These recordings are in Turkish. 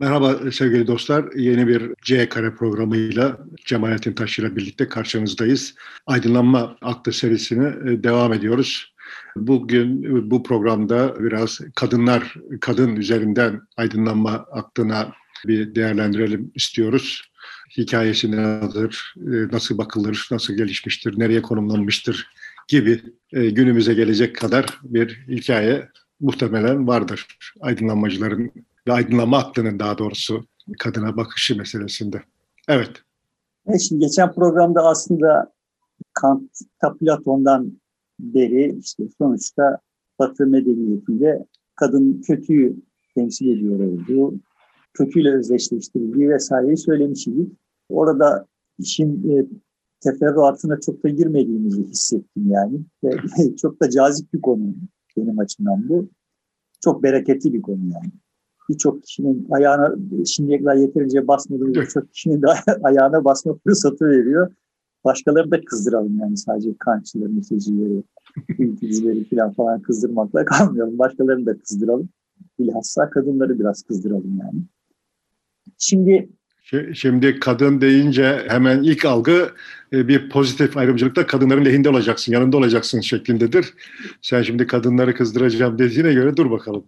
Merhaba sevgili dostlar. Yeni bir C kare programıyla Cemalettin Taş ile birlikte karşınızdayız. Aydınlanma adlı serisine e, devam ediyoruz. Bugün bu programda biraz kadınlar, kadın üzerinden aydınlanma aklına bir değerlendirelim istiyoruz. Hikayesi nedir, e, nasıl bakılır, nasıl gelişmiştir, nereye konumlanmıştır gibi e, günümüze gelecek kadar bir hikaye muhtemelen vardır aydınlanmacıların ve aydınlanma aklının daha doğrusu kadına bakışı meselesinde. Evet. şimdi geçen programda aslında Kant'ta Platon'dan beri işte sonuçta Batı medeniyetinde kadın kötüyü temsil ediyor olduğu, kötüyle özdeşleştirildiği vesaireyi söylemiştik. Orada işin e, teferruatına çok da girmediğimizi hissettim yani. Ve çok da cazip bir konu benim açımdan bu. Çok bereketli bir konu yani. Birçok kişinin ayağına şimdiye kadar yeterince basmadığımız birçok kişinin de ayağına basma fırsatı veriyor. Başkaları da kızdıralım yani sadece kançıları, mültecileri, ülkecileri falan falan kızdırmakla kalmayalım. Başkalarını da kızdıralım. Bilhassa kadınları biraz kızdıralım yani. Şimdi Şimdi kadın deyince hemen ilk algı e, bir pozitif ayrımcılıkta kadınların lehinde olacaksın, yanında olacaksın şeklindedir. Sen şimdi kadınları kızdıracağım dediğine göre dur bakalım.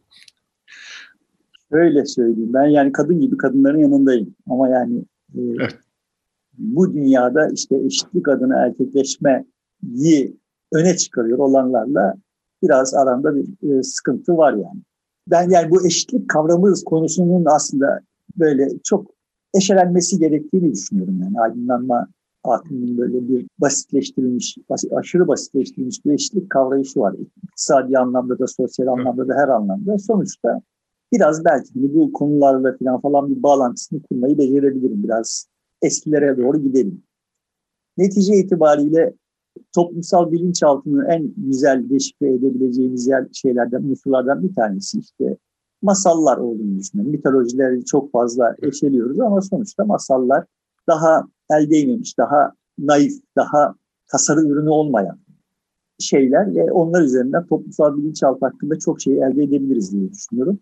Öyle söyleyeyim. Ben yani kadın gibi kadınların yanındayım. Ama yani e, evet. bu dünyada işte eşitlik adına erkekleşmeyi öne çıkarıyor olanlarla biraz aranda bir e, sıkıntı var yani. Ben yani bu eşitlik kavramı konusunun aslında böyle çok eşelenmesi gerektiğini düşünüyorum. Yani aydınlanma aklının böyle bir basitleştirilmiş, basit, aşırı basitleştirilmiş bir eşitlik kavrayışı var. İktisadi anlamda da, sosyal anlamda da her anlamda. Sonuçta biraz belki hani bu konularla falan falan bir bağlantısını kurmayı becerebilirim. Biraz eskilere doğru gidelim. Netice itibariyle toplumsal bilinçaltını en güzel deşifre edebileceğimiz yer, şeylerden, unsurlardan bir tanesi işte masallar olduğunu düşünüyorum. Mitolojileri çok fazla eşeliyoruz ama sonuçta masallar daha el değmemiş, daha naif, daha tasarı ürünü olmayan şeyler ve onlar üzerinden toplumsal bilinçaltı hakkında çok şey elde edebiliriz diye düşünüyorum.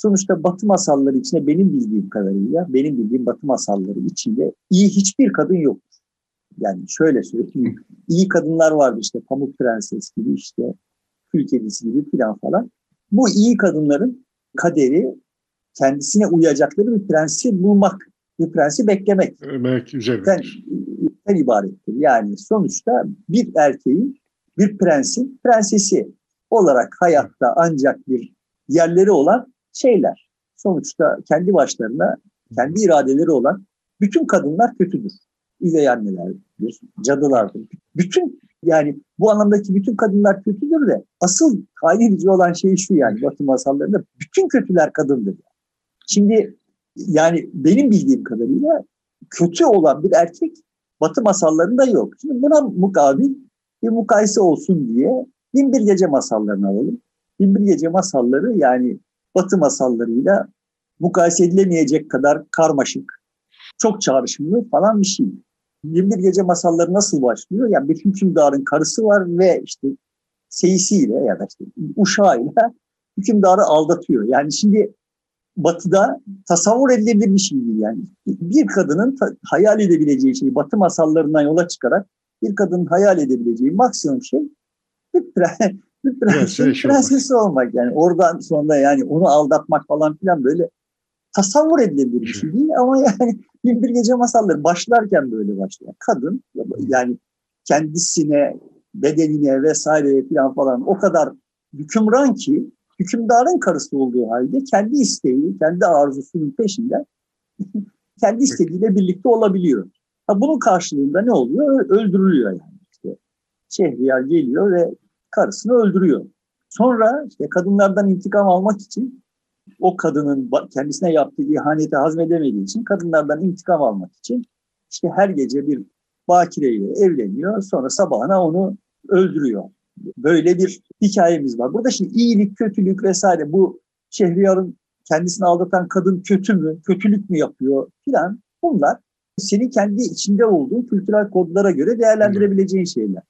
Sonuçta Batı masalları içinde benim bildiğim kadarıyla, benim bildiğim Batı masalları içinde iyi hiçbir kadın yok. Yani şöyle söyleyeyim, iyi kadınlar vardı işte Pamuk Prenses gibi işte Kül Kedisi gibi filan falan. Bu iyi kadınların kaderi kendisine uyacakları bir prensi bulmak, bir prensi beklemek. Belki üzerinden. ibarettir. Yani sonuçta bir erkeğin, bir prensin prensesi olarak hayatta ancak bir yerleri olan şeyler. Sonuçta kendi başlarına, kendi iradeleri olan bütün kadınlar kötüdür. Üvey annelerdir, cadılardır. Bütün yani bu anlamdaki bütün kadınlar kötüdür de asıl tayin edici olan şey şu yani Batı masallarında bütün kötüler kadındır. Şimdi yani benim bildiğim kadarıyla kötü olan bir erkek Batı masallarında yok. Şimdi buna mukabil bir mukayese olsun diye Binbir Gece masallarını alalım. Binbir Gece masalları yani Batı masallarıyla mukayese edilemeyecek kadar karmaşık, çok çağrışımlı falan bir şey. 21 Gece masalları nasıl başlıyor? Yani bir hükümdarın karısı var ve işte seyisiyle ya da işte uşağıyla hükümdarı aldatıyor. Yani şimdi Batı'da tasavvur edilebilir bir şey değil yani. Bir kadının hayal edebileceği şey, Batı masallarından yola çıkarak bir kadının hayal edebileceği maksimum şey bir, bir prenses, şey prensesi olmak. Yani oradan sonra yani onu aldatmak falan filan böyle tasavvur edilebilir bir şey değil ama yani Bin Bir Gece Masalları başlarken böyle başlıyor. Kadın yani kendisine, bedenine vesaire falan falan o kadar hükümran ki hükümdarın karısı olduğu halde kendi isteği, kendi arzusunun peşinde kendi istediğiyle birlikte olabiliyor. Ha, bunun karşılığında ne oluyor? Öldürülüyor yani. İşte Şehriyar geliyor ve karısını öldürüyor. Sonra işte kadınlardan intikam almak için o kadının kendisine yaptığı ihaneti hazmedemediği için kadınlardan intikam almak için işte her gece bir bakireyle evleniyor. Sonra sabahına onu öldürüyor. Böyle bir hikayemiz var. Burada şimdi iyilik, kötülük vesaire bu Şehriyar'ın kendisini aldatan kadın kötü mü, kötülük mü yapıyor filan bunlar senin kendi içinde olduğun kültürel kodlara göre değerlendirebileceğin şeyler.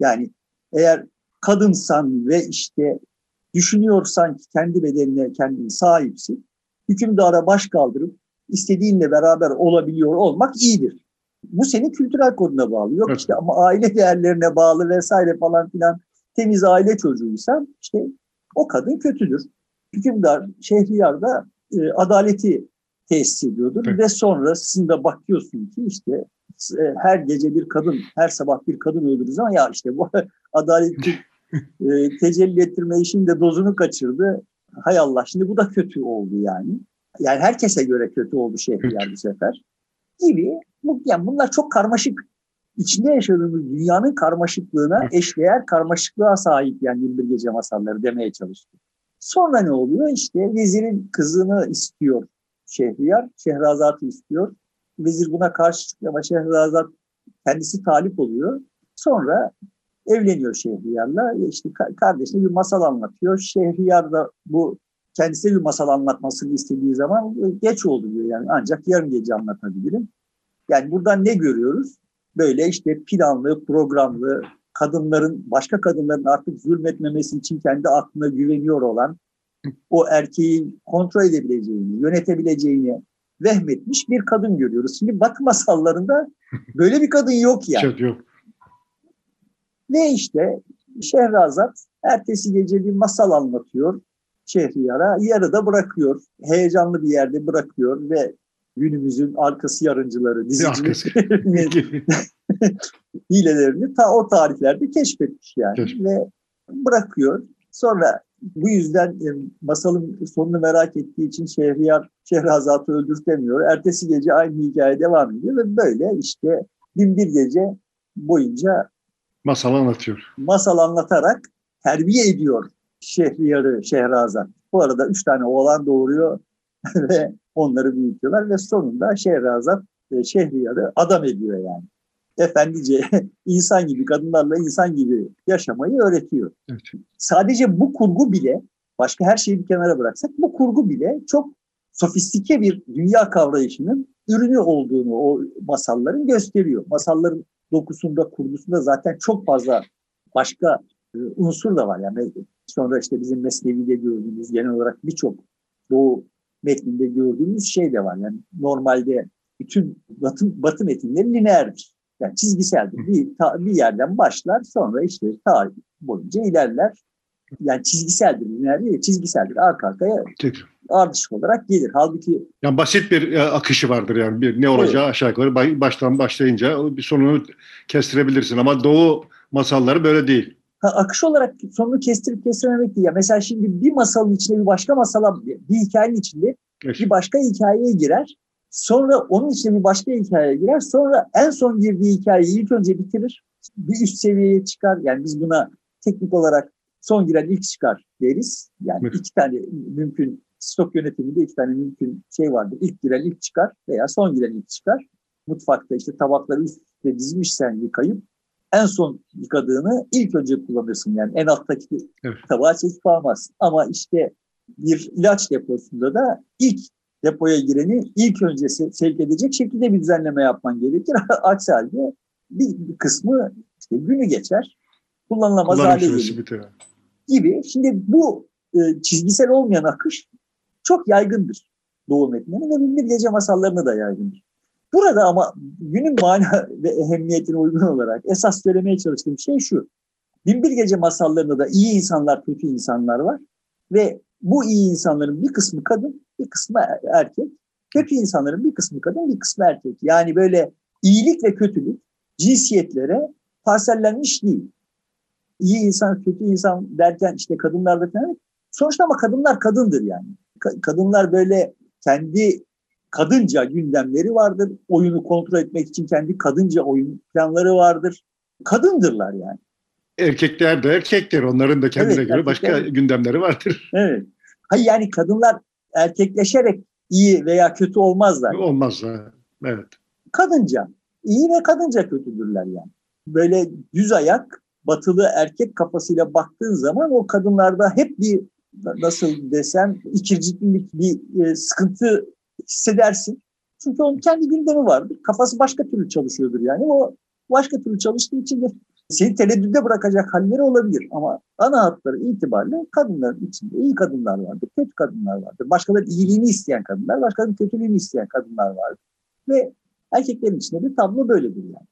Yani eğer kadınsan ve işte düşünüyorsan ki kendi bedenine kendin sahipsin. hükümdara baş kaldırıp istediğinle beraber olabiliyor olmak iyidir. Bu senin kültürel koduna bağlı. Yok Evet. işte ama aile değerlerine bağlı vesaire falan filan temiz aile çocuğuysan işte o kadın kötüdür. Hükümdar, şehriyar da e, adaleti tesis ediyordur Evet. ve sonrasında bakıyorsun ki işte her gece bir kadın, her sabah bir kadın öldürdüğü zaman ya işte bu adaleti e, tecelli ettirme işinde dozunu kaçırdı. Hay Allah şimdi bu da kötü oldu yani. Yani herkese göre kötü oldu Şehriyar bu sefer. Gibi. Yani bunlar çok karmaşık. İçinde yaşadığımız dünyanın karmaşıklığına eşdeğer karmaşıklığa sahip yani 21 Gece Masalları demeye çalıştım. Sonra ne oluyor? İşte vezirin kızını istiyor Şehriyar. Şehrazat'ı istiyor. Vezir buna karşı çıkıyor ama Şehrazat kendisi talip oluyor. Sonra evleniyor Şehriyar'la. İşte ka- kardeşine bir masal anlatıyor. Şehriyar da bu kendisine bir masal anlatmasını istediği zaman geç oldu diyor. Yani ancak yarın gece anlatabilirim. Yani buradan ne görüyoruz? Böyle işte planlı, programlı, kadınların, başka kadınların artık zulmetmemesi için kendi aklına güveniyor olan, o erkeği kontrol edebileceğini, yönetebileceğini vehmetmiş bir kadın görüyoruz. Şimdi Batı masallarında böyle bir kadın yok yani. Şey yok. Ve işte Şehrazat ertesi gece bir masal anlatıyor Şehriyar'a. Yarıda bırakıyor. Heyecanlı bir yerde bırakıyor ve günümüzün arkası yarıncıları, dizicilerin hilelerini ta o tarihlerde keşfetmiş yani. Keşfet. Ve bırakıyor. Sonra bu yüzden e, masalın sonunu merak ettiği için Şehriyar Şehrazat'ı öldürtemiyor. Ertesi gece aynı hikaye devam ediyor ve böyle işte bin bir gece boyunca Masal anlatıyor. masal anlatarak terbiye ediyor Şehriyar'ı Şehrazat. Bu arada üç tane oğlan doğuruyor ve onları büyütüyorlar ve sonunda Şehrazat e, Şehriyar'ı adam ediyor yani. Efendice insan gibi kadınlarla insan gibi yaşamayı öğretiyor. Evet. Sadece bu kurgu bile başka her şeyi bir kenara bıraksak bu kurgu bile çok sofistike bir dünya kavrayışının ürünü olduğunu o masalların gösteriyor. Masalların dokusunda, kurgusunda zaten çok fazla başka e, unsur da var. Yani sonra işte bizim Mesnevi'de gördüğümüz genel olarak birçok Doğu metninde gördüğümüz şey de var. Yani normalde bütün batı, batı metinleri lineerdir. Yani çizgiseldir. Bir, ta- bir yerden başlar sonra işte tarih boyunca ilerler. Yani çizgiseldir, lineer değil, çizgiseldir. Arka arkaya ardışık olarak gelir. Halbuki Yani basit bir e, akışı vardır yani. Bir, ne olacağı aşağı yukarı baştan başlayınca bir sonunu kestirebilirsin ama Doğu masalları böyle değil. Ha, akış olarak sonunu kestirip kestirememek değil. Ya mesela şimdi bir masalın içinde bir başka masala, bir hikayenin içinde Evet. bir başka hikayeye girer. Sonra onun içinde bir başka hikayeye girer. Sonra en son girdiği hikayeyi ilk önce bitirir. Bir üst seviyeye çıkar. Yani biz buna teknik olarak son giren ilk çıkar deriz. Yani Evet. iki tane mümkün stok yönetiminde iki tane mümkün şey vardır. İlk giren ilk çıkar veya son giren ilk çıkar. Mutfakta işte tabakları üst üste dizmişsen yıkayıp en son yıkadığını ilk önce kullanırsın. Yani en alttaki Evet. tabağa çekip almazsın. Ama işte bir ilaç deposunda da ilk depoya gireni ilk önce se- sevk edecek şekilde bir düzenleme yapman gerekir. Aksi halde bir kısmı işte günü geçer, kullanılamaz Kullanım hale gelir bitiyor. gibi. Şimdi bu e, çizgisel olmayan akış çok yaygındır Doğu metinlerinde ve Binbir Gece masallarına da yaygındır. Burada ama günün mana ve ehemmiyetine uygun olarak esas söylemeye çalıştığım şey şu. Binbir Gece masallarında da iyi insanlar, kötü insanlar var. Ve bu iyi insanların bir kısmı kadın, bir kısmı er- erkek. Kötü insanların bir kısmı kadın, bir kısmı erkek. Yani böyle iyilik ve kötülük cinsiyetlere parsellenmiş değil. İyi insan, kötü insan derken işte kadınlarda falan. Sonuçta ama kadınlar kadındır yani. Ka- kadınlar böyle kendi kadınca gündemleri vardır. Oyunu kontrol etmek için kendi kadınca oyun planları vardır. Kadındırlar yani. Erkekler de erkekler. Onların da kendine Evet, göre başka erkekler- gündemleri vardır. Evet. Hayır yani kadınlar erkekleşerek iyi veya kötü olmazlar. Olmaz. ha. Evet. Kadınca iyi ve kadınca kötüdürler yani. Böyle düz ayak batılı erkek kafasıyla baktığın zaman o kadınlarda hep bir nasıl desem ikirciklilik bir e, sıkıntı hissedersin. Çünkü onun kendi gündemi vardır. Kafası başka türlü çalışıyordur yani. O başka türlü çalıştığı için de seni tereddüde bırakacak halleri olabilir. Ama ana hatları itibariyle kadınların içinde iyi kadınlar vardır, kötü kadınlar vardır. Başkalarının iyiliğini isteyen kadınlar, başkalarının kötülüğünü isteyen kadınlar vardır. Ve erkeklerin içinde de tablo böyledir yani.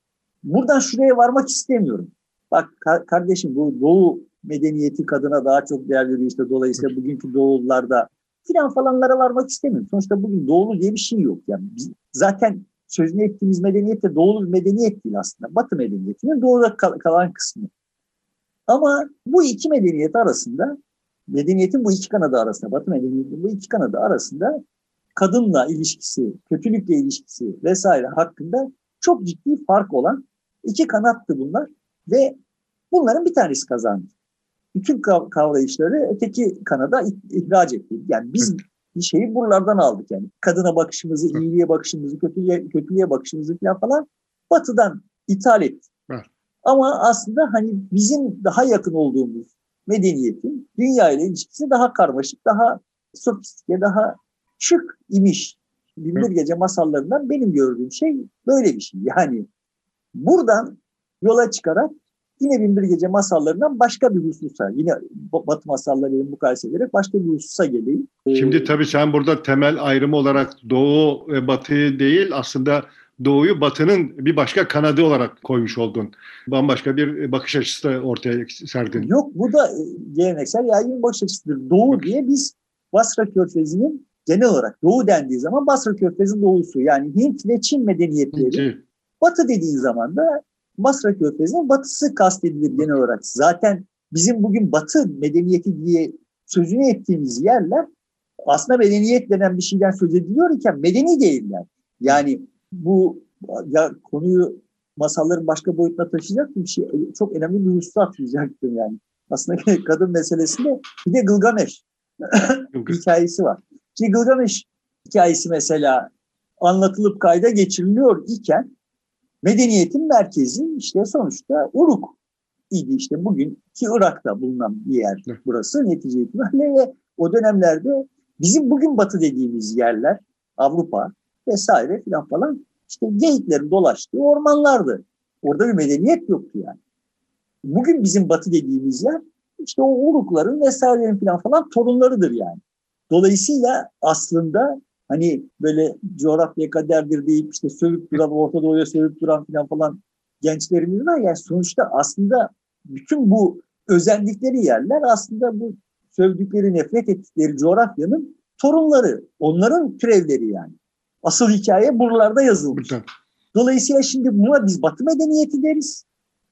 Buradan şuraya varmak istemiyorum. Bak kardeşim bu doğu medeniyeti kadına daha çok değer veriyor işte dolayısıyla bugünkü doğullarda filan falanlara varmak istemiyorum. Sonuçta bugün doğulu diye bir şey yok. Yani biz zaten sözünü ettiğimiz medeniyet de doğulu bir medeniyet değil aslında. Batı medeniyetinin doğuda kalan kısmı. Ama bu iki medeniyet arasında, medeniyetin bu iki kanadı arasında, Batı medeniyetinin bu iki kanadı arasında kadınla ilişkisi, kötülükle ilişkisi vesaire hakkında çok ciddi fark olan iki kanattı bunlar ve bunların bir tanesi kazandı. Bütün kavrayışları öteki kanada ihraç etti. Yani biz bir şeyi buralardan aldık yani. Kadına bakışımızı, iyiliğe bakışımızı, kötülüğe, kötülüğe bakışımızı falan falan batıdan ithal ettik. Ama aslında hani bizim daha yakın olduğumuz medeniyetin dünya ile ilişkisi daha karmaşık, daha sofistike, daha şık imiş. Binbir Gece masallarından benim gördüğüm şey böyle bir şey. Yani buradan yola çıkarak yine Binbir Gece masallarından başka bir hususa, yine Batı masallarıyla mukayese ederek başka bir hususa geleyim. Şimdi tabii sen burada temel ayrımı olarak Doğu ve Batı'yı değil aslında Doğu'yu Batı'nın bir başka kanadı olarak koymuş oldun. Bambaşka bir bakış açısı da ortaya serdin. Yok bu da e, geleneksel yaygın bakış açısıdır. Doğu diye biz Basra Körfezi'nin genel olarak Doğu dendiği zaman Basra Körfezi doğusu yani Hint ve Çin medeniyetleri. Hint. Batı dediğin zaman da Basra Körfezi'nin batısı kastedilir genel olarak. Zaten bizim bugün batı medeniyeti diye sözünü ettiğimiz yerler aslında medeniyet denen bir şeyden söz ediliyor iken medeni değiller. Yani bu ya konuyu masalların başka boyutuna taşıyacak bir şey. Çok önemli bir husus atlayacaktım yani. Aslında kadın meselesinde bir de Gılgameş hikayesi var. Ki Gılgameş hikayesi mesela anlatılıp kayda geçiriliyor iken medeniyetin merkezi işte sonuçta Uruk idi işte bugün ki Irak'ta bulunan bir yer burası netice itibariyle ve o dönemlerde bizim bugün batı dediğimiz yerler Avrupa vesaire filan falan işte geyiklerin dolaştığı ormanlardı. Orada bir medeniyet yoktu yani. Bugün bizim batı dediğimiz yer işte o Urukların vesairelerin falan falan torunlarıdır yani. Dolayısıyla aslında hani böyle coğrafya kaderdir deyip işte sövüp duran, Orta Doğu'ya sövüp duran falan falan gençlerimiz var. Yani sonuçta aslında bütün bu özendikleri yerler aslında bu sövdükleri, nefret ettikleri coğrafyanın torunları. Onların türevleri yani. Asıl hikaye buralarda yazılmış. Dolayısıyla şimdi buna biz Batı medeniyeti deriz.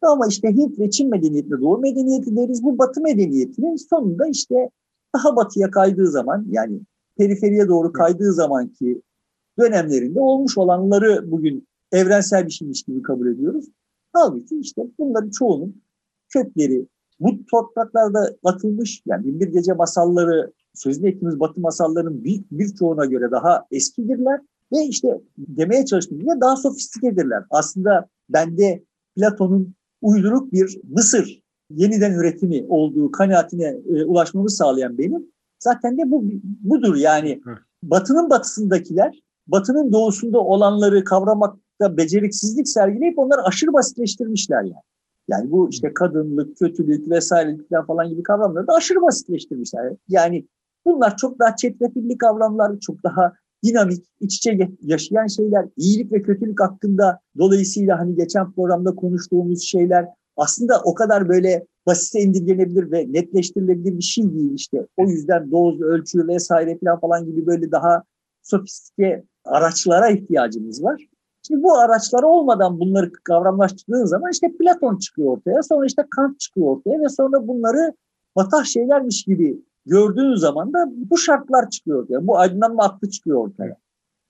Ama işte Hint ve Çin medeniyetine Doğu medeniyeti deriz. Bu Batı medeniyetinin sonunda işte daha batıya kaydığı zaman yani periferiye doğru kaydığı zamanki dönemlerinde olmuş olanları bugün evrensel bir şeymiş gibi kabul ediyoruz. Halbuki işte bunların çoğunun kökleri bu topraklarda atılmış yani binbir gece masalları sözünü ettiğimiz batı masallarının bir, birçoğuna göre daha eskidirler ve işte demeye çalıştığım gibi daha sofistikedirler. Aslında bende Platon'un uyduruk bir Mısır yeniden üretimi olduğu kanaatine e, ulaşmamı sağlayan benim zaten de bu budur yani. Batının batısındakiler, batının doğusunda olanları kavramakta beceriksizlik sergileyip onları aşırı basitleştirmişler yani. Yani bu işte kadınlık, kötülük vesairelikler falan gibi kavramları da aşırı basitleştirmişler. Yani bunlar çok daha çetrefilli kavramlar, çok daha dinamik, iç içe yaşayan şeyler, iyilik ve kötülük hakkında dolayısıyla hani geçen programda konuştuğumuz şeyler aslında o kadar böyle basite indirgenebilir ve netleştirilebilir bir şey değil işte. O yüzden doz, ölçü vesaire falan falan gibi böyle daha sofistike araçlara ihtiyacımız var. Şimdi bu araçlar olmadan bunları kavramlaştırdığın zaman işte Platon çıkıyor ortaya, sonra işte Kant çıkıyor ortaya ve sonra bunları matah şeylermiş gibi gördüğün zaman da bu şartlar çıkıyor ortaya. Bu aydınlanma aklı çıkıyor ortaya.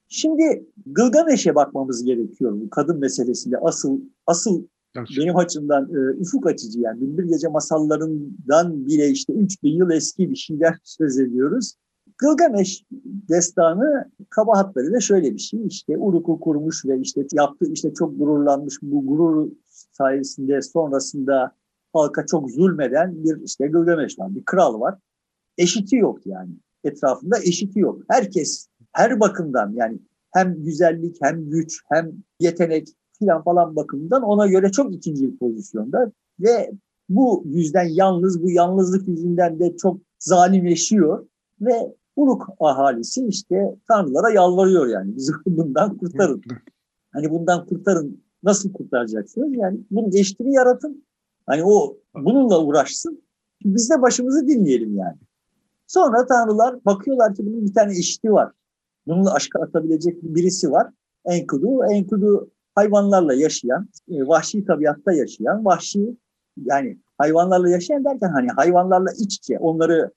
Şimdi Gılgameş'e bakmamız gerekiyor bu kadın meselesinde. Asıl asıl benim açımdan e, ufuk açıcı yani. Binbir Gece masallarından bile işte 3000 yıl eski bir şeyler söz ediyoruz. Gılgameş destanı kabahatlarıyla şöyle bir şey. İşte Uruk'u kurmuş ve işte yaptığı işte çok gururlanmış bu gurur sayesinde sonrasında halka çok zulmeden bir işte Gılgameş var bir kral var. Eşiti yok yani. Etrafında eşiti yok. Herkes her bakımdan yani hem güzellik hem güç hem yetenek filan falan bakımından ona göre çok ikinci pozisyonda. ve bu yüzden yalnız, bu yalnızlık yüzünden de çok zalimleşiyor ve Uruk ahalisi işte tanrılara yalvarıyor yani bizi bundan kurtarın. Hani bundan kurtarın nasıl kurtaracaksınız? Yani bunun eşitliğini yaratın. Hani o bununla uğraşsın. Biz de başımızı dinleyelim yani. Sonra tanrılar bakıyorlar ki bunun bir tane eşiti var. Bununla aşka atabilecek birisi var. Enkudu. Enkudu hayvanlarla yaşayan, e, vahşi tabiatta yaşayan, vahşi yani hayvanlarla yaşayan derken hani hayvanlarla iç içe onları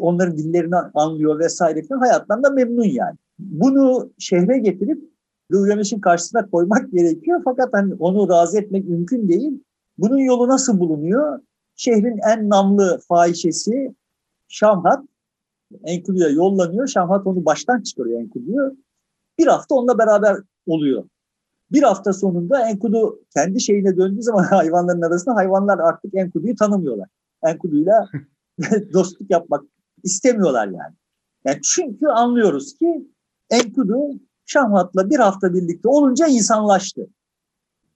onların dillerini anlıyor vesaire falan hayattan da memnun yani. Bunu şehre getirip Gılgameş'in karşısına koymak gerekiyor fakat hani onu razı etmek mümkün değil. Bunun yolu nasıl bulunuyor? Şehrin en namlı fahişesi Şamhat Enkudu'ya yollanıyor. Şamhat onu baştan çıkarıyor Enkudu'yu. Bir hafta onunla beraber oluyor. Bir hafta sonunda Enkudu kendi şeyine döndüğü zaman hayvanların arasında hayvanlar artık Enkudu'yu tanımıyorlar. Enkudu'yla dostluk yapmak istemiyorlar yani. yani. Çünkü anlıyoruz ki Enkudu Şahmat'la bir hafta birlikte olunca insanlaştı.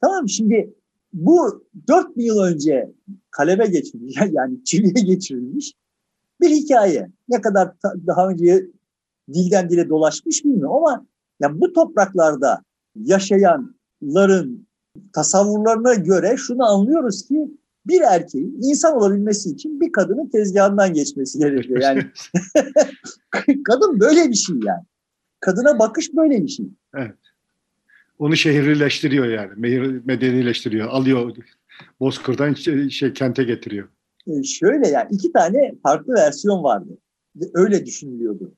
Tamam mı? Şimdi bu 4000 yıl önce kaleme geçirilmiş yani çiviye geçirilmiş bir hikaye. Ne kadar daha önce dilden dile dolaşmış bilmiyorum ama yani bu topraklarda yaşayanların tasavvurlarına göre şunu anlıyoruz ki bir erkeğin insan olabilmesi için bir kadının tezgahından geçmesi gerekiyor. Yani kadın böyle bir şey yani. Kadına bakış böyle bir şey. Evet. Onu şehirleştiriyor yani. Medenileştiriyor. Alıyor Bozkır'dan şey, şey kente getiriyor. Ee, şöyle yani iki tane farklı versiyon vardı. Öyle düşünülüyordu.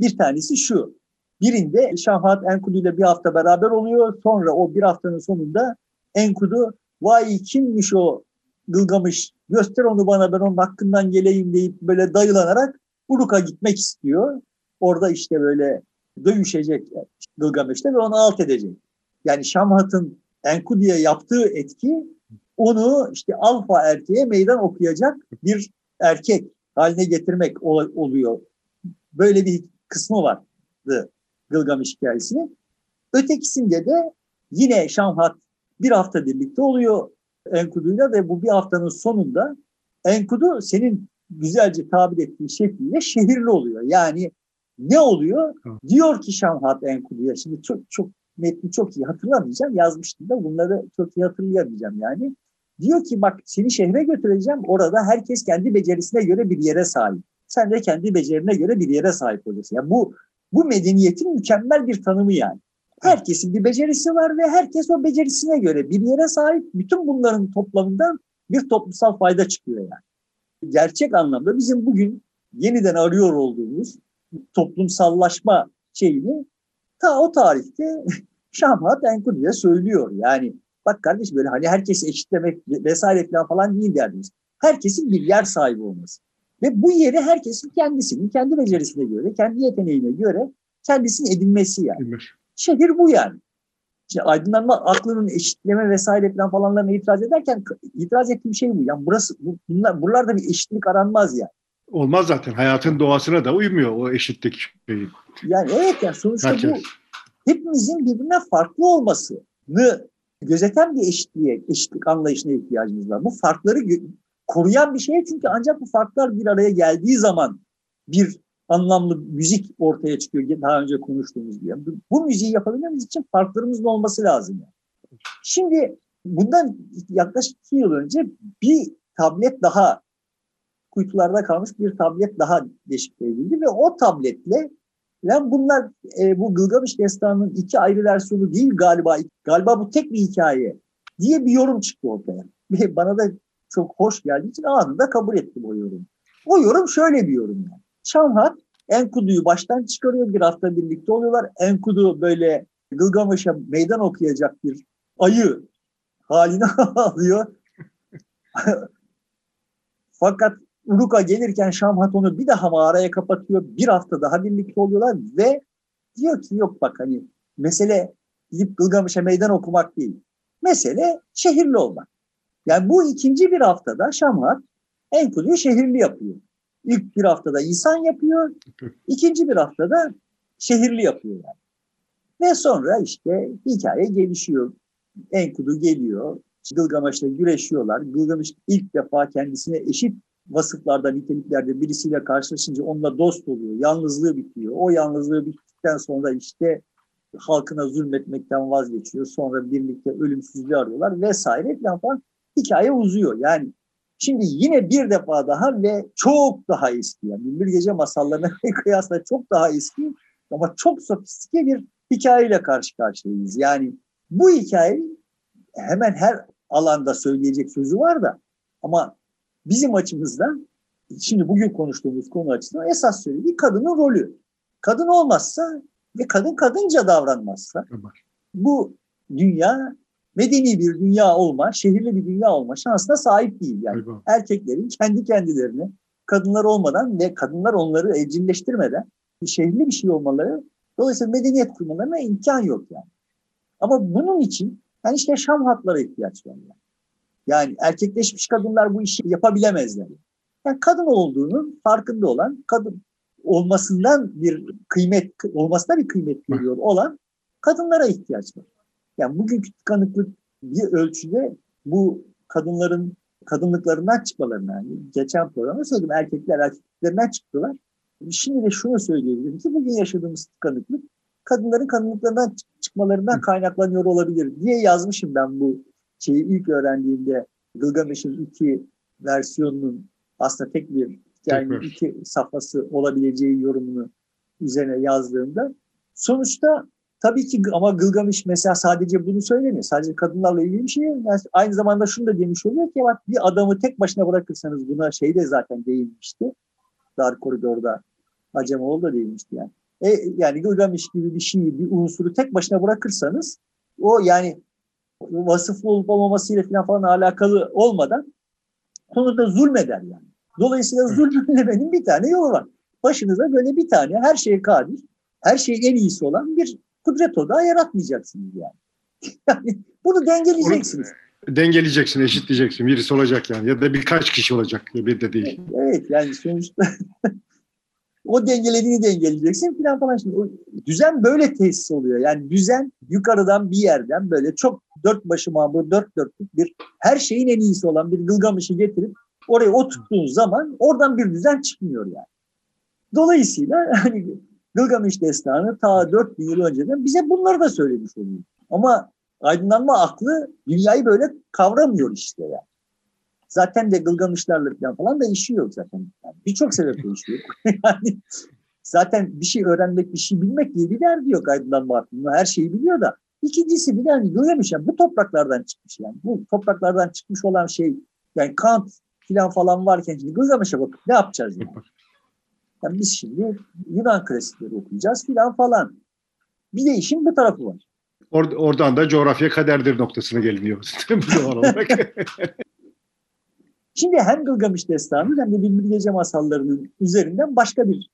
Bir tanesi şu. Birinde Şahmat Enkudu ile bir hafta beraber oluyor. Sonra o bir haftanın sonunda Enkudu vay kimmiş o Gılgamış göster onu bana ben onun hakkından geleyim deyip böyle dayılanarak Uruk'a gitmek istiyor. Orada işte böyle dövüşecek Gılgamış'ta ve onu alt edecek. Yani Şamhat'ın Enkudu'ya yaptığı etki onu işte alfa erkeğe meydan okuyacak bir erkek haline getirmek oluyor. Böyle bir kısmı vardı Gılgamış hikayesinin. Ötekisinde de yine Şamhat bir hafta birlikte oluyor Enkudu'yla ve bu bir haftanın sonunda Enkudu senin güzelce tabir ettiğin şekliyle şehirli oluyor. Yani ne oluyor? Hı. Diyor ki Şamhat Enkudu'ya şimdi çok çok metni çok iyi hatırlamayacağım. Yazmıştım da bunları çok iyi hatırlayamayacağım yani. Diyor ki bak seni şehre götüreceğim. Orada herkes kendi becerisine göre bir yere sahip. Sen de kendi becerine göre bir yere sahip olursun. Yani bu bu medeniyetin mükemmel bir tanımı yani. Herkesin bir becerisi var ve herkes o becerisine göre bir yere sahip. Bütün bunların toplamından bir toplumsal fayda çıkıyor yani. Gerçek anlamda bizim bugün yeniden arıyor olduğumuz toplumsallaşma şeyini ta o tarihte Şamhat Enkudu'ya söylüyor. Yani bak kardeş böyle hani herkesi eşitlemek vesaire falan değil derdimiz. Herkesin bir yer sahibi olması. Ve bu yeri herkesin kendisinin, kendi becerisine göre, kendi yeteneğine göre kendisini edinmesi yani. Edinmiş. Şehir bu yani. İşte aydınlanma aklının eşitleme vesaire falan falanlarına itiraz ederken itiraz ettiğim şey bu. Yani burası, bunlar, buralarda bir eşitlik aranmaz yani. Olmaz zaten. Hayatın doğasına da uymuyor o eşitlik şeyi. Yani evet yani sonuçta Herkes. bu hepimizin birbirine farklı olmasını gözeten bir eşitliğe, eşitlik anlayışına ihtiyacımız var. Bu farkları koruyan bir şey çünkü ancak bu farklar bir araya geldiği zaman bir anlamlı müzik ortaya çıkıyor. Daha önce konuştuğumuz gibi. Bu müziği yapabilmemiz için farklarımızın olması lazım. Şimdi bundan yaklaşık iki yıl önce bir tablet daha kuytularda kalmış bir tablet daha deşifre edildi ve o tabletle yani bunlar e, bu Gılgamış Destanı'nın iki ayrı versiyonu değil galiba. Galiba bu tek bir hikaye diye bir yorum çıktı ortaya. Bana da çok hoş geldiği için anında kabul ettim o yorumu. O yorum şöyle bir yorum yani. Şamhat Enkudu'yu baştan çıkarıyor. Bir hafta birlikte oluyorlar. Enkudu böyle Gılgamış'a meydan okuyacak bir ayı haline alıyor. Fakat Uruk'a gelirken Şamhat onu bir daha mağaraya kapatıyor. Bir hafta daha birlikte oluyorlar ve diyor ki yok bak hani mesele gidip Gılgamış'a meydan okumak değil. Mesele şehirli olmak. Yani bu ikinci bir haftada Şamhat Enkudu'yu şehirli yapıyor. İlk bir haftada insan yapıyor, ikinci bir haftada şehirli yapıyor yani. Ve sonra işte hikaye gelişiyor. Enkudu geliyor, Gılgameş'le güreşiyorlar. Gılgameş ilk defa kendisine eşit vasıflarda, niteliklerde birisiyle karşılaşınca onunla dost oluyor. Yalnızlığı bitiyor. O yalnızlığı bittikten sonra işte halkına zulmetmekten vazgeçiyor. Sonra birlikte ölümsüzlüğü arıyorlar vesaire falan hikaye uzuyor. Yani şimdi yine bir defa daha ve çok daha eski. Yani bir Gece masallarına kıyasla çok daha eski ama çok sofistike bir hikayeyle karşı karşıyayız. Yani bu hikaye hemen her alanda söyleyecek sözü var da ama bizim açımızdan şimdi bugün konuştuğumuz konu açısından esas söylediği kadının rolü. Kadın olmazsa ve kadın kadınca davranmazsa bu dünya medeni bir dünya olma, şehirli bir dünya olma şansına sahip değil. Yani Eyvallah. erkeklerin kendi kendilerini kadınlar olmadan ve kadınlar onları evcilleştirmeden bir şehirli bir şey olmaları dolayısıyla medeniyet kurmalarına imkan yok yani. Ama bunun için yani işte Şam hatlara ihtiyaç var yani. Yani erkekleşmiş kadınlar bu işi yapabilemezler. Yani kadın olduğunun farkında olan, kadın olmasından bir kıymet, olmasına bir kıymet veriyor olan kadınlara ihtiyaç var. Yani bugünkü tıkanıklık bir ölçüde bu kadınların kadınlıklarından çıkmalarına, yani geçen programda söyledim erkekler erkeklerinden çıktılar. Şimdi de şunu söyleyebilirim ki bugün yaşadığımız tıkanıklık kadınların kadınlıklarından çıkmalarından kaynaklanıyor olabilir diye yazmışım ben bu şeyi ilk öğrendiğimde Gılgameş'in iki versiyonunun aslında tek bir yani iki safhası olabileceği yorumunu üzerine yazdığımda sonuçta tabii ki ama Gılgamış mesela sadece bunu söylemiyor. Sadece kadınlarla ilgili bir şey. Yani aynı zamanda şunu da demiş oluyor ki bak bir adamı tek başına bırakırsanız buna şey de zaten değinmişti. Dar koridorda Acemoğlu da değinmişti yani. E, yani Gılgamış gibi bir şeyi, bir unsuru tek başına bırakırsanız o yani vasıflı olup olmamasıyla falan, falan alakalı olmadan konuda zulmeder yani. Dolayısıyla zulmünlemenin bir tane yolu var. Başınıza böyle bir tane her şeye kadir, her şeyin en iyisi olan bir kudret odağı yaratmayacaksınız yani. yani bunu dengeleyeceksiniz. Onu dengeleyeceksin, eşitleyeceksin. Birisi olacak yani. Ya da birkaç kişi olacak. Ya bir de değil. Evet yani sonuçta o dengelediğini dengeleyeceksin falan falan. Şimdi o düzen böyle tesis oluyor. Yani düzen yukarıdan bir yerden böyle çok dört başı mamur, dört dörtlük bir her şeyin en iyisi olan bir Gılgamış'ı getirip oraya oturttuğun zaman oradan bir düzen çıkmıyor yani. Dolayısıyla hani Gılgamış destanı ta 4000 yıl önceden bize bunları da söylemiş oluyor. Ama aydınlanma aklı dünyayı böyle kavramıyor işte yani. Zaten de Gılgamışlarla falan, falan da işi yok zaten. Yani Birçok sebeple işi yok. yani zaten bir şey öğrenmek, bir şey bilmek diye bir derdi yok aydınlanma aklında. Her şeyi biliyor da. İkincisi bir de hani Gılgamış yani bu topraklardan çıkmış yani. Bu topraklardan çıkmış olan şey yani Kant filan falan varken şimdi Gılgamış'a bakıp ne yapacağız yani? Yani biz şimdi Yunan klasikleri okuyacağız filan falan. Bir de işin bu tarafı var. Or oradan da coğrafya kaderdir noktasına geliniyor. Şimdi hem Gılgamış Destanı hem de Binbir Gece masallarının üzerinden başka bir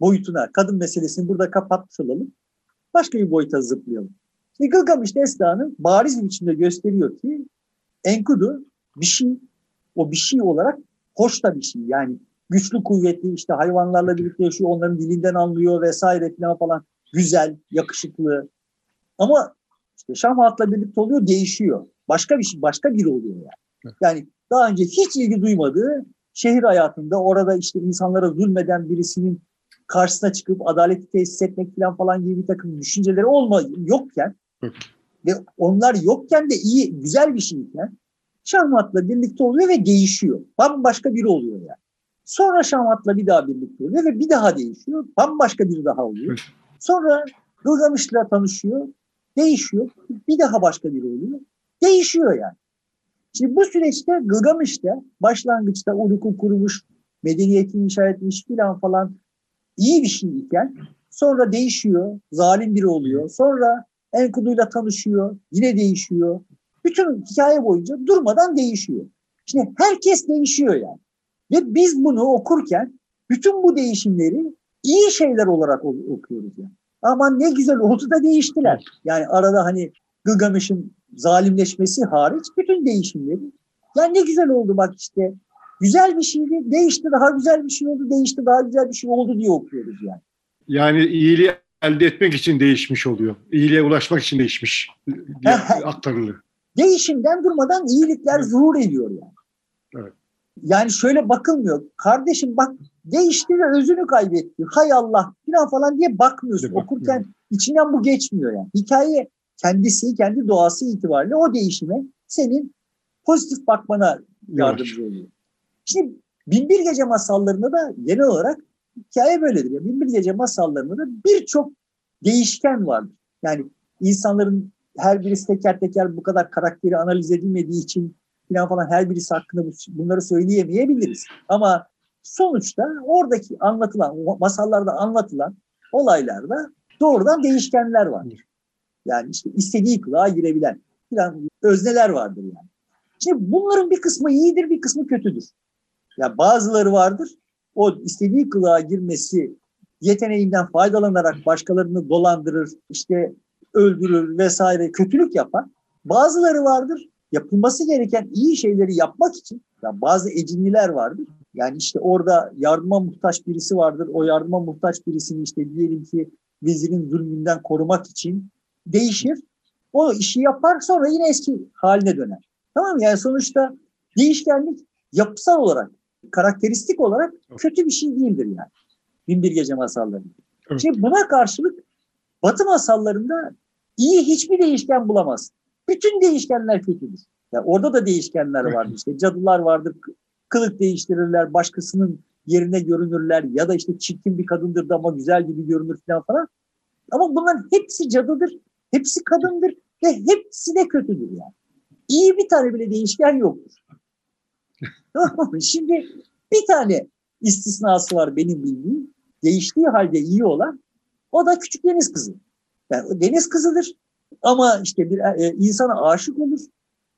boyutuna, kadın meselesini burada kapatmış olalım. Başka bir boyuta zıplayalım. Şimdi Gılgamış Destanı bariz bir biçimde gösteriyor ki Enkudu bir şey o bir şey olarak hoş da bir şey. Yani güçlü kuvvetli işte hayvanlarla birlikte yaşıyor onların dilinden anlıyor vesaire falan falan güzel, yakışıklı. Ama işte Şahmat'la birlikte oluyor değişiyor. Başka bir şey, başka biri oluyor yani. Yani daha önce hiç ilgi duymadığı şehir hayatında orada işte insanlara zulmeden birisinin karşısına çıkıp adaleti tesis etmek falan falan gibi bir takım düşünceleri olma yokken ve onlar yokken de iyi güzel bir şeyken Şahmat'la birlikte oluyor ve değişiyor. Bambaşka biri oluyor yani. Sonra Şahmat'la bir daha birlikte oluyor ve bir daha değişiyor. Bambaşka biri daha oluyor. Sonra Gılgamış'la tanışıyor. Değişiyor. Bir daha başka biri oluyor. Değişiyor yani. Şimdi bu süreçte Gılgamış'ta başlangıçta Uruk'u kurmuş, medeniyetini inşa etmiş filan falan iyi bir şeyken sonra değişiyor, zalim biri oluyor. Sonra Enkudu'yla tanışıyor, yine değişiyor. Bütün hikaye boyunca durmadan değişiyor. Şimdi herkes değişiyor yani. Ve biz bunu okurken bütün bu değişimleri iyi şeyler olarak okuyoruz yani. Ama ne güzel oldu da değiştiler. Yani arada hani Gılgamış'ın zalimleşmesi hariç bütün değişimleri. Yani ne güzel oldu bak işte. Güzel bir şeydi, değişti daha güzel bir şey oldu, değişti daha güzel bir şey oldu diye okuyoruz yani. Yani iyiliği elde etmek için değişmiş oluyor. İyiliğe ulaşmak için değişmiş diye aktarılıyor. değişimden durmadan iyilikler zuhur ediyor yani. Evet. Yani şöyle bakılmıyor. Kardeşim bak değişti ve özünü kaybetti. Hay Allah falan falan diye bakmıyorsun. Okurken içinden bu geçmiyor yani. Hikaye kendisi, kendi doğası itibariyle o değişime senin pozitif bakmana yardımcı oluyor. Şimdi Binbir Gece masallarında da genel olarak hikaye böyledir. Ya. Binbir Gece masallarında da birçok değişken vardır. Yani insanların her birisi teker teker bu kadar karakteri analiz edilmediği için falan falan her birisi hakkında bunları söyleyemeyebiliriz. Ama sonuçta oradaki anlatılan, masallarda anlatılan olaylarda doğrudan değişkenler vardır. Yani işte istediği kılığa girebilen falan özneler vardır yani. Şimdi bunların bir kısmı iyidir, bir kısmı kötüdür. Ya yani bazıları vardır. O istediği kılığa girmesi yeteneğinden faydalanarak başkalarını dolandırır, işte öldürür vesaire kötülük yapar. Bazıları vardır. Yapılması gereken iyi şeyleri yapmak için yani bazı ecinliler vardır. Yani işte orada yardıma muhtaç birisi vardır. O yardıma muhtaç birisini işte diyelim ki vezirin zulmünden korumak için değişir. O işi yapar sonra yine eski haline döner. Tamam mı? Yani sonuçta değişkenlik yapısal olarak, karakteristik olarak kötü bir şey değildir yani. Binbir Gece masalları. Evet. Şimdi buna karşılık Batı masallarında iyi hiçbir değişken bulamaz. Bütün değişkenler kötüdür. Yani orada da değişkenler vardır. İşte cadılar vardır, kılık değiştirirler, başkasının yerine görünürler ya da işte çirkin bir kadındır da ama güzel gibi görünür falan falan. Ama bunların hepsi cadıdır, hepsi kadındır ve hepsi de kötüdür yani. İyi bir tane bile değişken yoktur. Şimdi bir tane istisnası var benim bildiğim. Değiştiği halde iyi olan o da küçük deniz kızı. Yani deniz kızıdır ama işte bir e, insana aşık olur.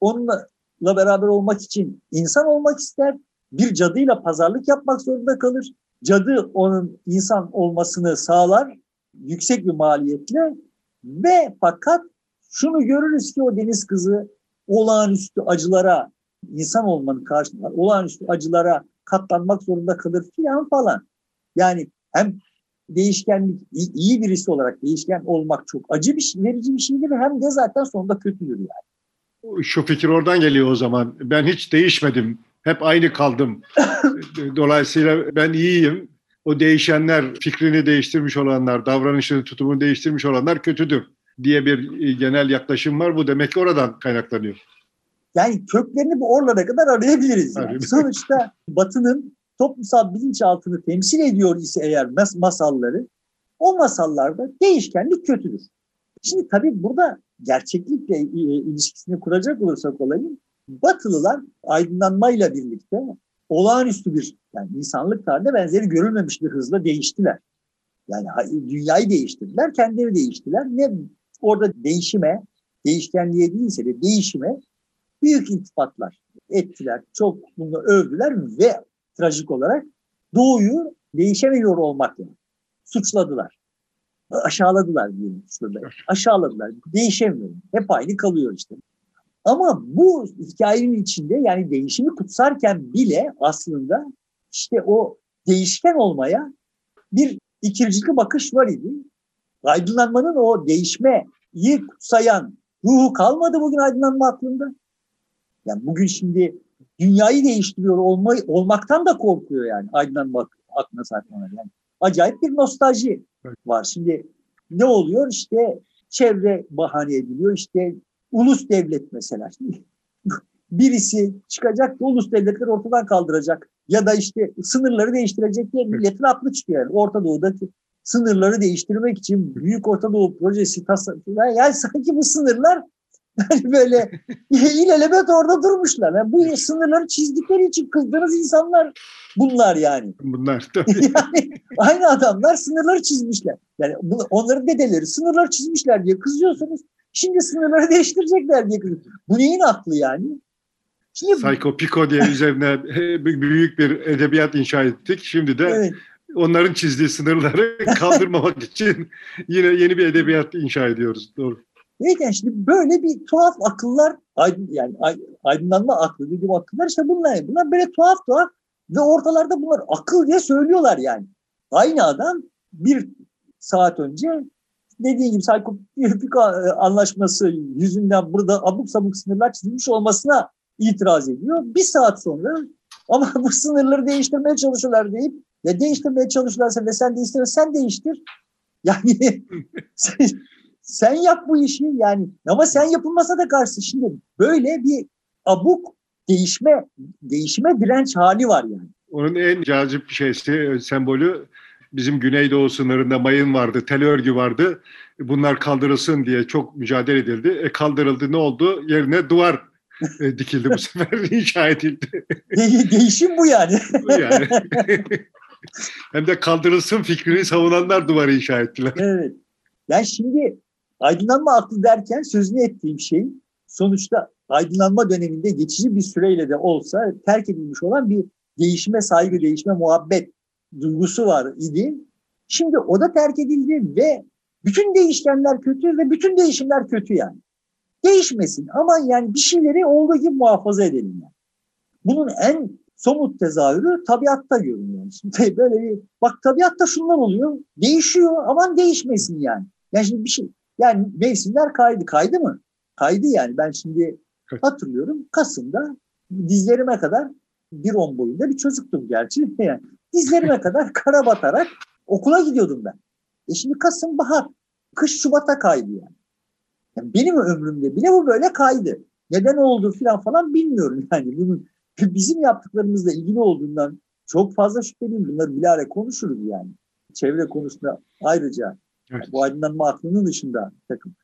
Onunla beraber olmak için insan olmak ister. Bir cadıyla pazarlık yapmak zorunda kalır. Cadı onun insan olmasını sağlar yüksek bir maliyetle ve fakat şunu görürüz ki o deniz kızı olağanüstü acılara insan olmanın karşılığında olağanüstü acılara katlanmak zorunda kalır filan falan. Yani hem değişkenlik iyi birisi olarak değişken olmak çok acı bir şey, verici bir şeydir hem de zaten sonunda kötüdür yani. Şu fikir oradan geliyor o zaman. Ben hiç değişmedim. Hep aynı kaldım. Dolayısıyla ben iyiyim. O değişenler, fikrini değiştirmiş olanlar, davranışını, tutumunu değiştirmiş olanlar kötüdür diye bir e, genel yaklaşım var. Bu demek ki oradan kaynaklanıyor. Yani köklerini bu oralara kadar arayabiliriz. Yani. Sonuçta Batı'nın toplumsal bilinçaltını temsil ediyor ise eğer mas masalları, o masallarda değişkenlik kötüdür. Şimdi tabii burada gerçeklikle ilişkisini kuracak olursak olayın, Batılılar aydınlanmayla birlikte olağanüstü bir, yani insanlık tarihinde benzeri görülmemiş bir hızla değiştiler. Yani dünyayı değiştirdiler, kendileri değiştiler. Ne orada değişime, değişkenliğe değilse de değişime büyük iltifatlar ettiler. Çok bunu övdüler ve trajik olarak doğuyu değişemiyor olmakla suçladılar. Aşağıladılar diyelim suçladılar. Aşağıladılar. Değişemiyor. Hep aynı kalıyor işte. Ama bu hikayenin içinde yani değişimi kutsarken bile aslında işte o değişken olmaya bir ikircikli bakış var idi. Aydınlanmanın o değişmeyi kutsayan ruhu kalmadı bugün aydınlanma aklında. Yani bugün şimdi dünyayı değiştiriyor olma, olmaktan da korkuyor yani aydınlanma aklına sahip Yani acayip bir nostalji var. Şimdi ne oluyor? İşte çevre bahane ediliyor. İşte ulus devlet mesela. Birisi çıkacak da ulus devletleri ortadan kaldıracak. Ya da işte sınırları değiştirecek diye milletin aklı çıkıyor. Yani Orta Doğu'daki sınırları değiştirmek için Büyük Orta Doğu projesi tasarlanıyor. Yani sanki bu sınırlar yani böyle ilelebet orada durmuşlar. Yani bu sınırları çizdikleri için kızdığınız insanlar bunlar yani. Bunlar tabii. yani aynı adamlar sınırları çizmişler. Yani onların dedeleri sınırları çizmişler diye kızıyorsunuz. Şimdi sınırları değiştirecekler diye kızıyorsunuz. Bu neyin aklı yani? Şimdi, Psycho Pico diye üzerine büyük bir edebiyat inşa ettik. Şimdi de evet. onların çizdiği sınırları kaldırmamak için yine yeni bir edebiyat inşa ediyoruz. Doğru. Neyken şimdi böyle bir tuhaf akıllar aydın, yani aydınlanma aklı dediğim akıllar işte bunlar. Bunlar böyle tuhaf tuhaf ve ortalarda bunlar akıl diye söylüyorlar yani. Aynı adam bir saat önce dediğim gibi Saykopik anlaşması yüzünden burada abuk sabuk sınırlar çizilmiş olmasına itiraz ediyor. Bir saat sonra ama bu sınırları değiştirmeye çalışıyorlar deyip ya değiştirmeye çalışıyorlarsa ve sen değiştirirsen sen değiştir. Yani sen, yap bu işi yani ama sen yapılmasa da karşı şimdi böyle bir abuk değişme değişime direnç hali var yani. Onun en cazip şeysi, sembolü bizim Güneydoğu sınırında mayın vardı, tel örgü vardı. Bunlar kaldırılsın diye çok mücadele edildi. E kaldırıldı ne oldu? Yerine duvar e, dikildi bu sefer, inşa edildi. De- değişim bu yani. bu yani. Hem de kaldırılsın fikrini savunanlar duvarı inşa ettiler. Evet. Yani şimdi aydınlanma aklı derken sözünü ettiğim şey sonuçta aydınlanma döneminde geçici bir süreyle de olsa terk edilmiş olan bir değişime saygı, değişme muhabbet duygusu var idi. Şimdi o da terk edildi ve bütün değişkenler kötü ve bütün değişimler kötü yani. Değişmesin ama yani bir şeyleri olduğu gibi muhafaza edelim yani. Bunun en somut tezahürü tabiatta görünüyor. Şimdi böyle bir bak tabiatta şunlar oluyor. Değişiyor aman değişmesin yani. Yani şimdi bir şey yani mevsimler kaydı. Kaydı mı? Kaydı yani. Ben şimdi hatırlıyorum Kasım'da dizlerime kadar bir on boyunda bir çocuktum gerçi. Yani dizlerime kadar kara batarak okula gidiyordum ben. E şimdi Kasım bahar. Kış Şubat'a kaydı yani. yani. Benim ömrümde bile bu böyle kaydı. Neden oldu filan falan bilmiyorum yani. Bunun bizim yaptıklarımızla ilgili olduğundan çok fazla şüpheliyim. Bunları bilare konuşuruz yani. Çevre konusunda ayrıca evet. bu aydınlanma aklının dışında takım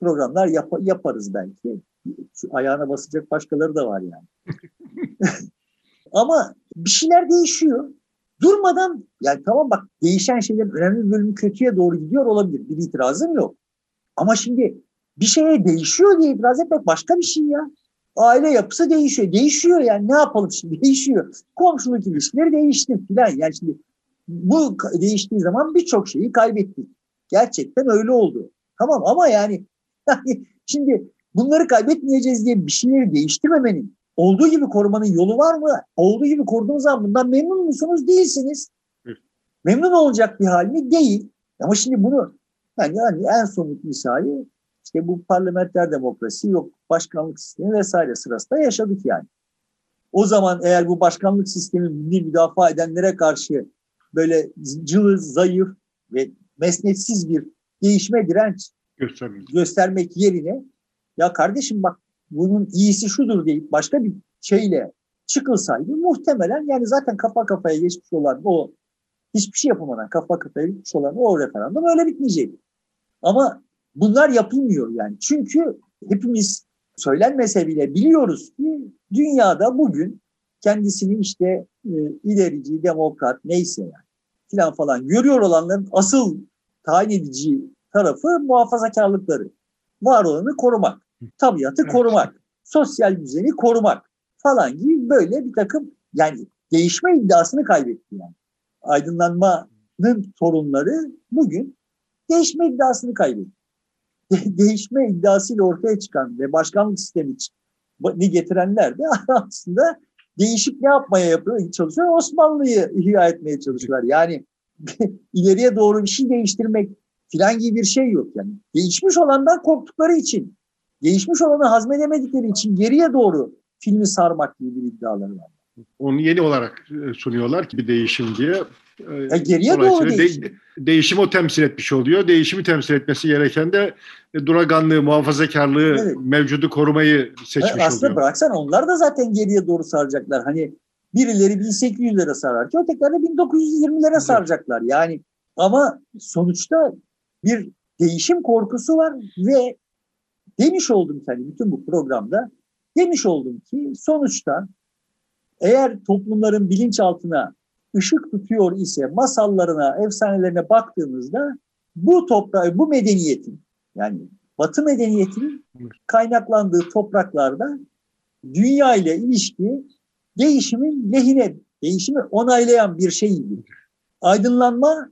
programlar yap yaparız belki. Şu ayağına basacak başkaları da var yani. Ama bir şeyler değişiyor. Durmadan yani tamam bak değişen şeylerin önemli bir bölümü kötüye doğru gidiyor olabilir. Bir itirazım yok. Ama şimdi bir şeye değişiyor diye itiraz etmek başka bir şey ya. Aile yapısı değişiyor. Değişiyor yani ne yapalım şimdi değişiyor. Komşuluk ilişkileri değişti filan. Yani şimdi bu değiştiği zaman birçok şeyi kaybettik. Gerçekten öyle oldu. Tamam ama yani, yani şimdi bunları kaybetmeyeceğiz diye bir şeyleri değiştirmemenin olduğu gibi korumanın yolu var mı? Olduğu gibi koruduğunuz zaman bundan memnun musunuz? Değilsiniz. Memnun olacak bir hal mi? Değil. Ama şimdi bunu yani, yani en somut misali işte bu parlamenter demokrasi yok başkanlık sistemi vesaire sırasında yaşadık yani. O zaman eğer bu başkanlık sistemi müdafaa edenlere karşı böyle cılız, zayıf ve mesnetsiz bir değişme direnç göstermek, göstermek yerine ya kardeşim bak bunun iyisi şudur deyip başka bir şeyle çıkılsaydı muhtemelen yani zaten kafa kafaya geçmiş olan o hiçbir şey yapamadan kafa kafaya geçmiş olan o referandum öyle bitmeyecek. Ama bunlar yapılmıyor yani. Çünkü hepimiz söylenmese bile biliyoruz ki dünyada bugün kendisini işte e, ilerici, demokrat neyse yani filan falan görüyor olanların asıl tayin edici tarafı muhafazakarlıkları. Var olanı korumak, tabiatı korumak, sosyal düzeni korumak falan gibi böyle bir takım yani değişme iddiasını kaybetti yani. Aydınlanmanın sorunları bugün değişme iddiasını kaybetti. De- değişme iddiasıyla ortaya çıkan ve başkanlık sistemi ni getirenler de aslında değişik ne yapmaya yapıyor, çalışıyor? Osmanlı'yı ihya etmeye çalışıyorlar. Yani ileriye doğru bir şey değiştirmek filan gibi bir şey yok. Yani değişmiş olandan korktukları için, değişmiş olanı hazmedemedikleri için geriye doğru filmi sarmak gibi bir iddiaları var. Onu yeni olarak e, sunuyorlar ki bir değişim diye. Ya geriye doğru değişim. De, değişimi o temsil etmiş oluyor. Değişimi temsil etmesi gereken de e, duraganlığı, muhafazakarlığı, evet. mevcudu korumayı seçmiş Aslında oluyor. Aslında bıraksan onlar da zaten geriye doğru saracaklar. Hani birileri 1800 lira sararken ötekiler de 1920 lira saracaklar. Yani ama sonuçta bir değişim korkusu var ve demiş oldum hani bütün bu programda demiş oldum ki sonuçta eğer toplumların bilinçaltına ışık tutuyor ise masallarına, efsanelerine baktığımızda bu toprağı, bu medeniyetin yani Batı medeniyetinin kaynaklandığı topraklarda dünya ile ilişki değişimin lehine, değişimi onaylayan bir şeydi. Aydınlanma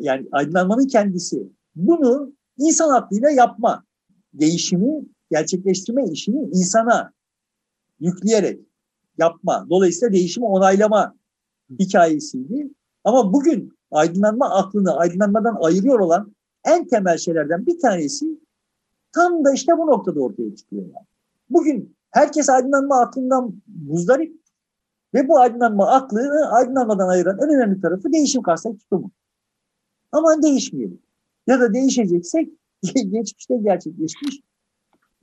yani aydınlanmanın kendisi bunu insan aklıyla yapma, değişimi gerçekleştirme işini insana yükleyerek yapma. Dolayısıyla değişimi onaylama hikayesiydi. Ama bugün aydınlanma aklını aydınlanmadan ayırıyor olan en temel şeylerden bir tanesi tam da işte bu noktada ortaya çıkıyor. Yani. Bugün herkes aydınlanma aklından muzdarip ve bu aydınlanma aklını aydınlanmadan ayıran en önemli tarafı değişim karşısındaki tutumu. Ama değişmeyelim. Ya da değişeceksek geçmişte gerçekleşmiş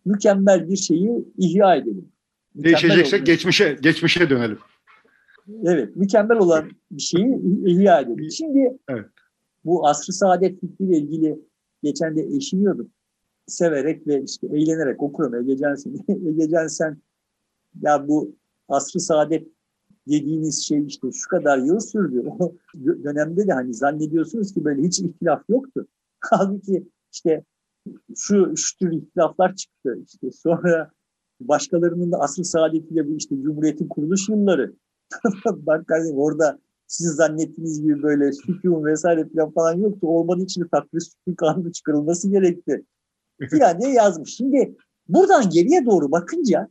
mükemmel bir şeyi ihya edelim. Mükemmel Değişeceksek geçmişe geçmişe dönelim. Evet, mükemmel olan bir şeyi ihya edelim. Şimdi evet. bu asr-ı saadet fikriyle ilgili geçen de eşiniyordum. Severek ve işte eğlenerek okuyorum Ege Cansen. Ege Cansen ya bu asr-ı saadet dediğiniz şey işte şu kadar yıl sürdü. O dönemde de hani zannediyorsunuz ki böyle hiç ihtilaf yoktu. Halbuki işte şu, şu tür ihtilaflar çıktı. İşte sonra başkalarının da asıl saadetiyle bu işte Cumhuriyet'in kuruluş yılları. Bak kardeşim orada siz zannettiğiniz gibi böyle hüküm vesaire falan, falan yoktu. Olmadığı için de takdir hüküm kanunu çıkarılması gerekti. Filan diye yazmış. Şimdi buradan geriye doğru bakınca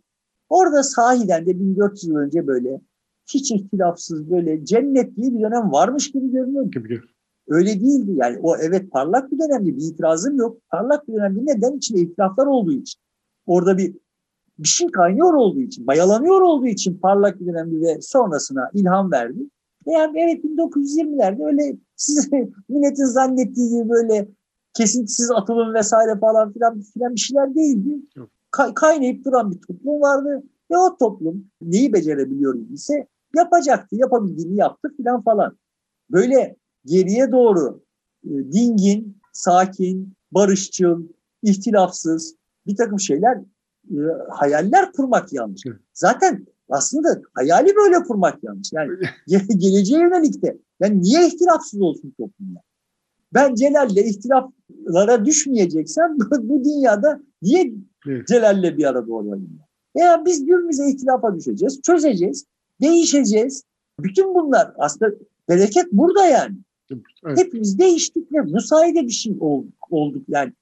orada sahiden de 1400 yıl önce böyle hiç ihtilafsız böyle cennet diye bir dönem varmış gibi görünüyor. Gibi. Öyle değildi. Yani o evet parlak bir dönemdi. Bir itirazım yok. Parlak bir dönemdi. Neden? İçinde ihtilaflar olduğu için. Orada bir bir şey kaynıyor olduğu için, mayalanıyor olduğu için parlak bir dönemdi ve sonrasına ilham verdi. Yani evet 1920'lerde öyle siz milletin zannettiği gibi böyle kesintisiz atılım vesaire falan filan, filan bir şeyler değildi. Ka- kaynayıp duran bir toplum vardı ve o toplum neyi becerebiliyor ise yapacaktı, yapabildiğini yaptı filan falan. Böyle geriye doğru e, dingin, sakin, barışçıl, ihtilafsız bir takım şeyler, e, hayaller kurmak yanlış. Zaten aslında hayali böyle kurmak yanlış. Yani geleceğe yönelik de. Yani niye ihtilafsız olsun toplumlar? Ben Celal'le ihtilaflara düşmeyeceksem bu dünyada niye Celal'le bir arada olayım? Veya biz birbirimize ihtilafa düşeceğiz, çözeceğiz, değişeceğiz. Bütün bunlar aslında bereket burada yani. Evet. Hepimiz değiştik ve müsaade bir şey olduk, olduk. Yani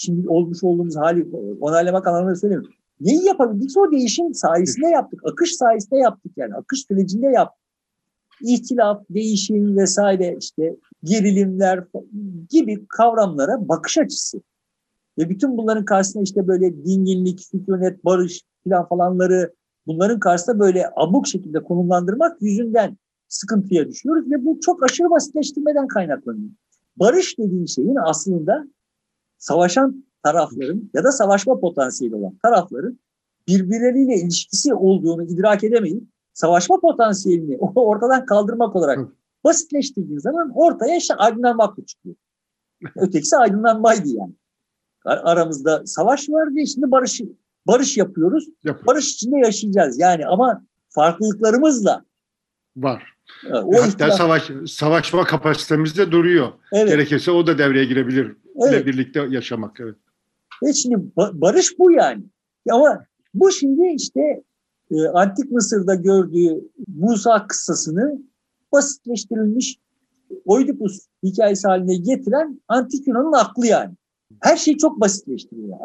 şimdi olmuş olduğumuz hali onaylamak anlamında söylemiyorum. Neyi yapabildikse o değişim sayesinde yaptık. Akış sayesinde yaptık yani. Akış sürecinde yaptık. İhtilaf, değişim vesaire işte gerilimler gibi kavramlara bakış açısı. Ve bütün bunların karşısında işte böyle dinginlik, sükunet, barış filan falanları bunların karşısında böyle abuk şekilde konumlandırmak yüzünden sıkıntıya düşüyoruz ve bu çok aşırı basitleştirmeden kaynaklanıyor. Barış dediğin şeyin aslında savaşan tarafların ya da savaşma potansiyeli olan tarafların birbirleriyle ilişkisi olduğunu idrak edemeyip savaşma potansiyelini ortadan kaldırmak olarak basitleştirdiğin zaman ortaya işte aydınlanmak çıkıyor. Ötekisi aydınlanmaydı yani. Aramızda savaş var ve şimdi barış barış yapıyoruz. Yapıyoruz. Barış içinde yaşayacağız yani ama farklılıklarımızla var. O Hatta ihtilaf... savaş savaşma kapasitemizde duruyor. Evet. Gerekirse o da devreye girebilir. Evet. birlikte yaşamak. Evet. Ve şimdi barış bu yani. Ama bu şimdi işte e, Antik Mısır'da gördüğü Musa kıssasını basitleştirilmiş Oidipus hikayesi haline getiren Antik Yunan'ın aklı yani. Her şeyi çok basitleştiriyor.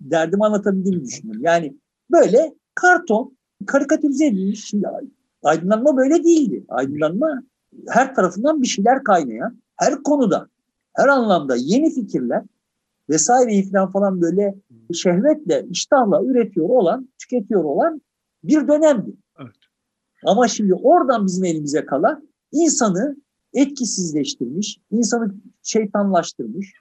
Derdimi anlatabildiğimi düşünüyorum. Yani böyle karton, karikatürize edilmiş. Şimdi aydınlanma böyle değildi. Aydınlanma her tarafından bir şeyler kaynayan, her konuda, her anlamda yeni fikirler vesaireyi falan falan böyle şehvetle, iştahla üretiyor olan, tüketiyor olan bir dönemdi. Evet. Ama şimdi oradan bizim elimize kalan insanı etkisizleştirmiş, insanı şeytanlaştırmış,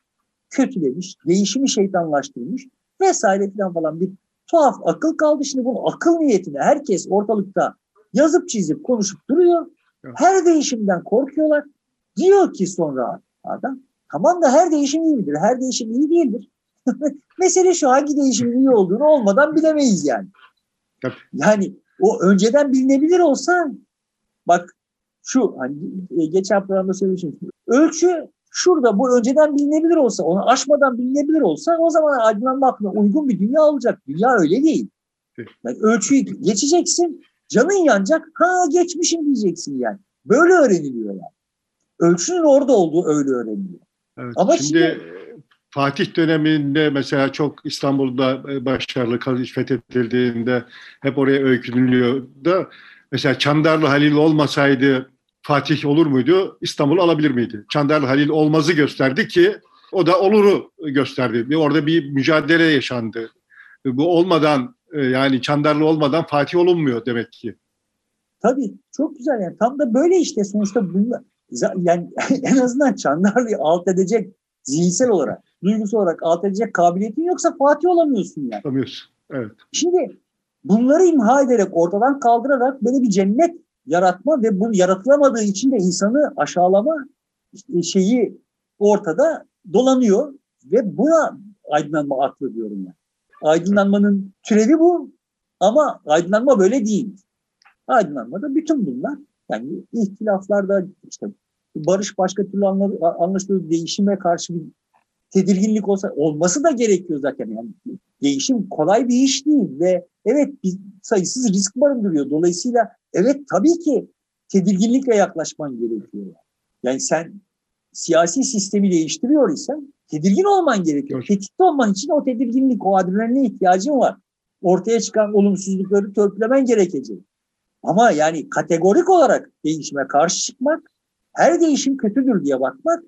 kötülemiş, değişimi şeytanlaştırmış vesaire falan falan bir tuhaf akıl kaldı. Şimdi bunun akıl niyetine herkes ortalıkta yazıp çizip konuşup duruyor. Her değişimden korkuyorlar. Diyor ki sonra adam tamam da her değişim iyi midir? Her değişim iyi değildir. Mesele şu hangi değişimin iyi olduğunu olmadan bilemeyiz yani. Yani o önceden bilinebilir olsa bak şu hani e, geçen programda söylemiştim. Ölçü şurada bu önceden bilinebilir olsa, onu aşmadan bilinebilir olsa o zaman aydınlanma aklına uygun bir dünya olacak. Dünya öyle değil. Yani ölçüyü geçeceksin, canın yanacak, ha geçmişim diyeceksin yani. Böyle öğreniliyor yani. Ölçünün orada olduğu öyle öğreniliyor. Evet, Ama şimdi, şimdi Fatih döneminde mesela çok İstanbul'da e, başarılı kalış fethedildiğinde hep oraya öykünülüyor da mesela Çandarlı Halil olmasaydı Fatih olur muydu? İstanbul alabilir miydi? Çandarlı Halil olmazı gösterdi ki O da oluru gösterdi. Orada bir mücadele yaşandı. Bu olmadan yani Çandarlı olmadan Fatih olunmuyor demek ki. Tabii çok güzel yani tam da böyle işte sonuçta bunlar yani en azından Çandarlı'yı alt edecek zihinsel olarak, duygusal olarak alt edecek kabiliyetin yoksa Fatih olamıyorsun yani. Olamıyorsun. Evet. Şimdi bunları imha ederek ortadan kaldırarak böyle bir cennet yaratma ve bu yaratılamadığı için de insanı aşağılama şeyi ortada dolanıyor ve buna aydınlanma aklı diyorum yani. Aydınlanmanın türevi bu ama aydınlanma böyle değil. Aydınlanmada bütün bunlar yani ihtilaflarda işte barış başka türlü anlaşılıyor değişime karşı bir tedirginlik olsa olması da gerekiyor zaten yani değişim kolay bir iş değil ve evet bir sayısız risk barındırıyor. Dolayısıyla evet tabii ki tedirginlikle yaklaşman gerekiyor. Yani sen siyasi sistemi değiştiriyor isen tedirgin olman gerekiyor. Tetikte olman için o tedirginlik, o adrenaline ihtiyacın var. Ortaya çıkan olumsuzlukları törpülemen gerekecek. Ama yani kategorik olarak değişime karşı çıkmak, her değişim kötüdür diye bakmak,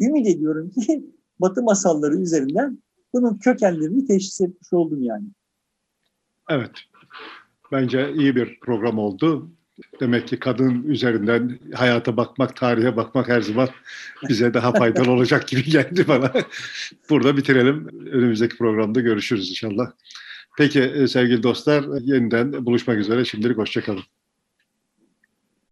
ümit ediyorum ki Batı masalları üzerinden bunun kökenlerini teşhis etmiş oldum yani. Evet. Bence iyi bir program oldu. Demek ki kadın üzerinden hayata bakmak, tarihe bakmak her zaman bize daha faydalı olacak gibi geldi bana. Burada bitirelim. Önümüzdeki programda görüşürüz inşallah. Peki sevgili dostlar yeniden buluşmak üzere. Şimdilik hoşçakalın.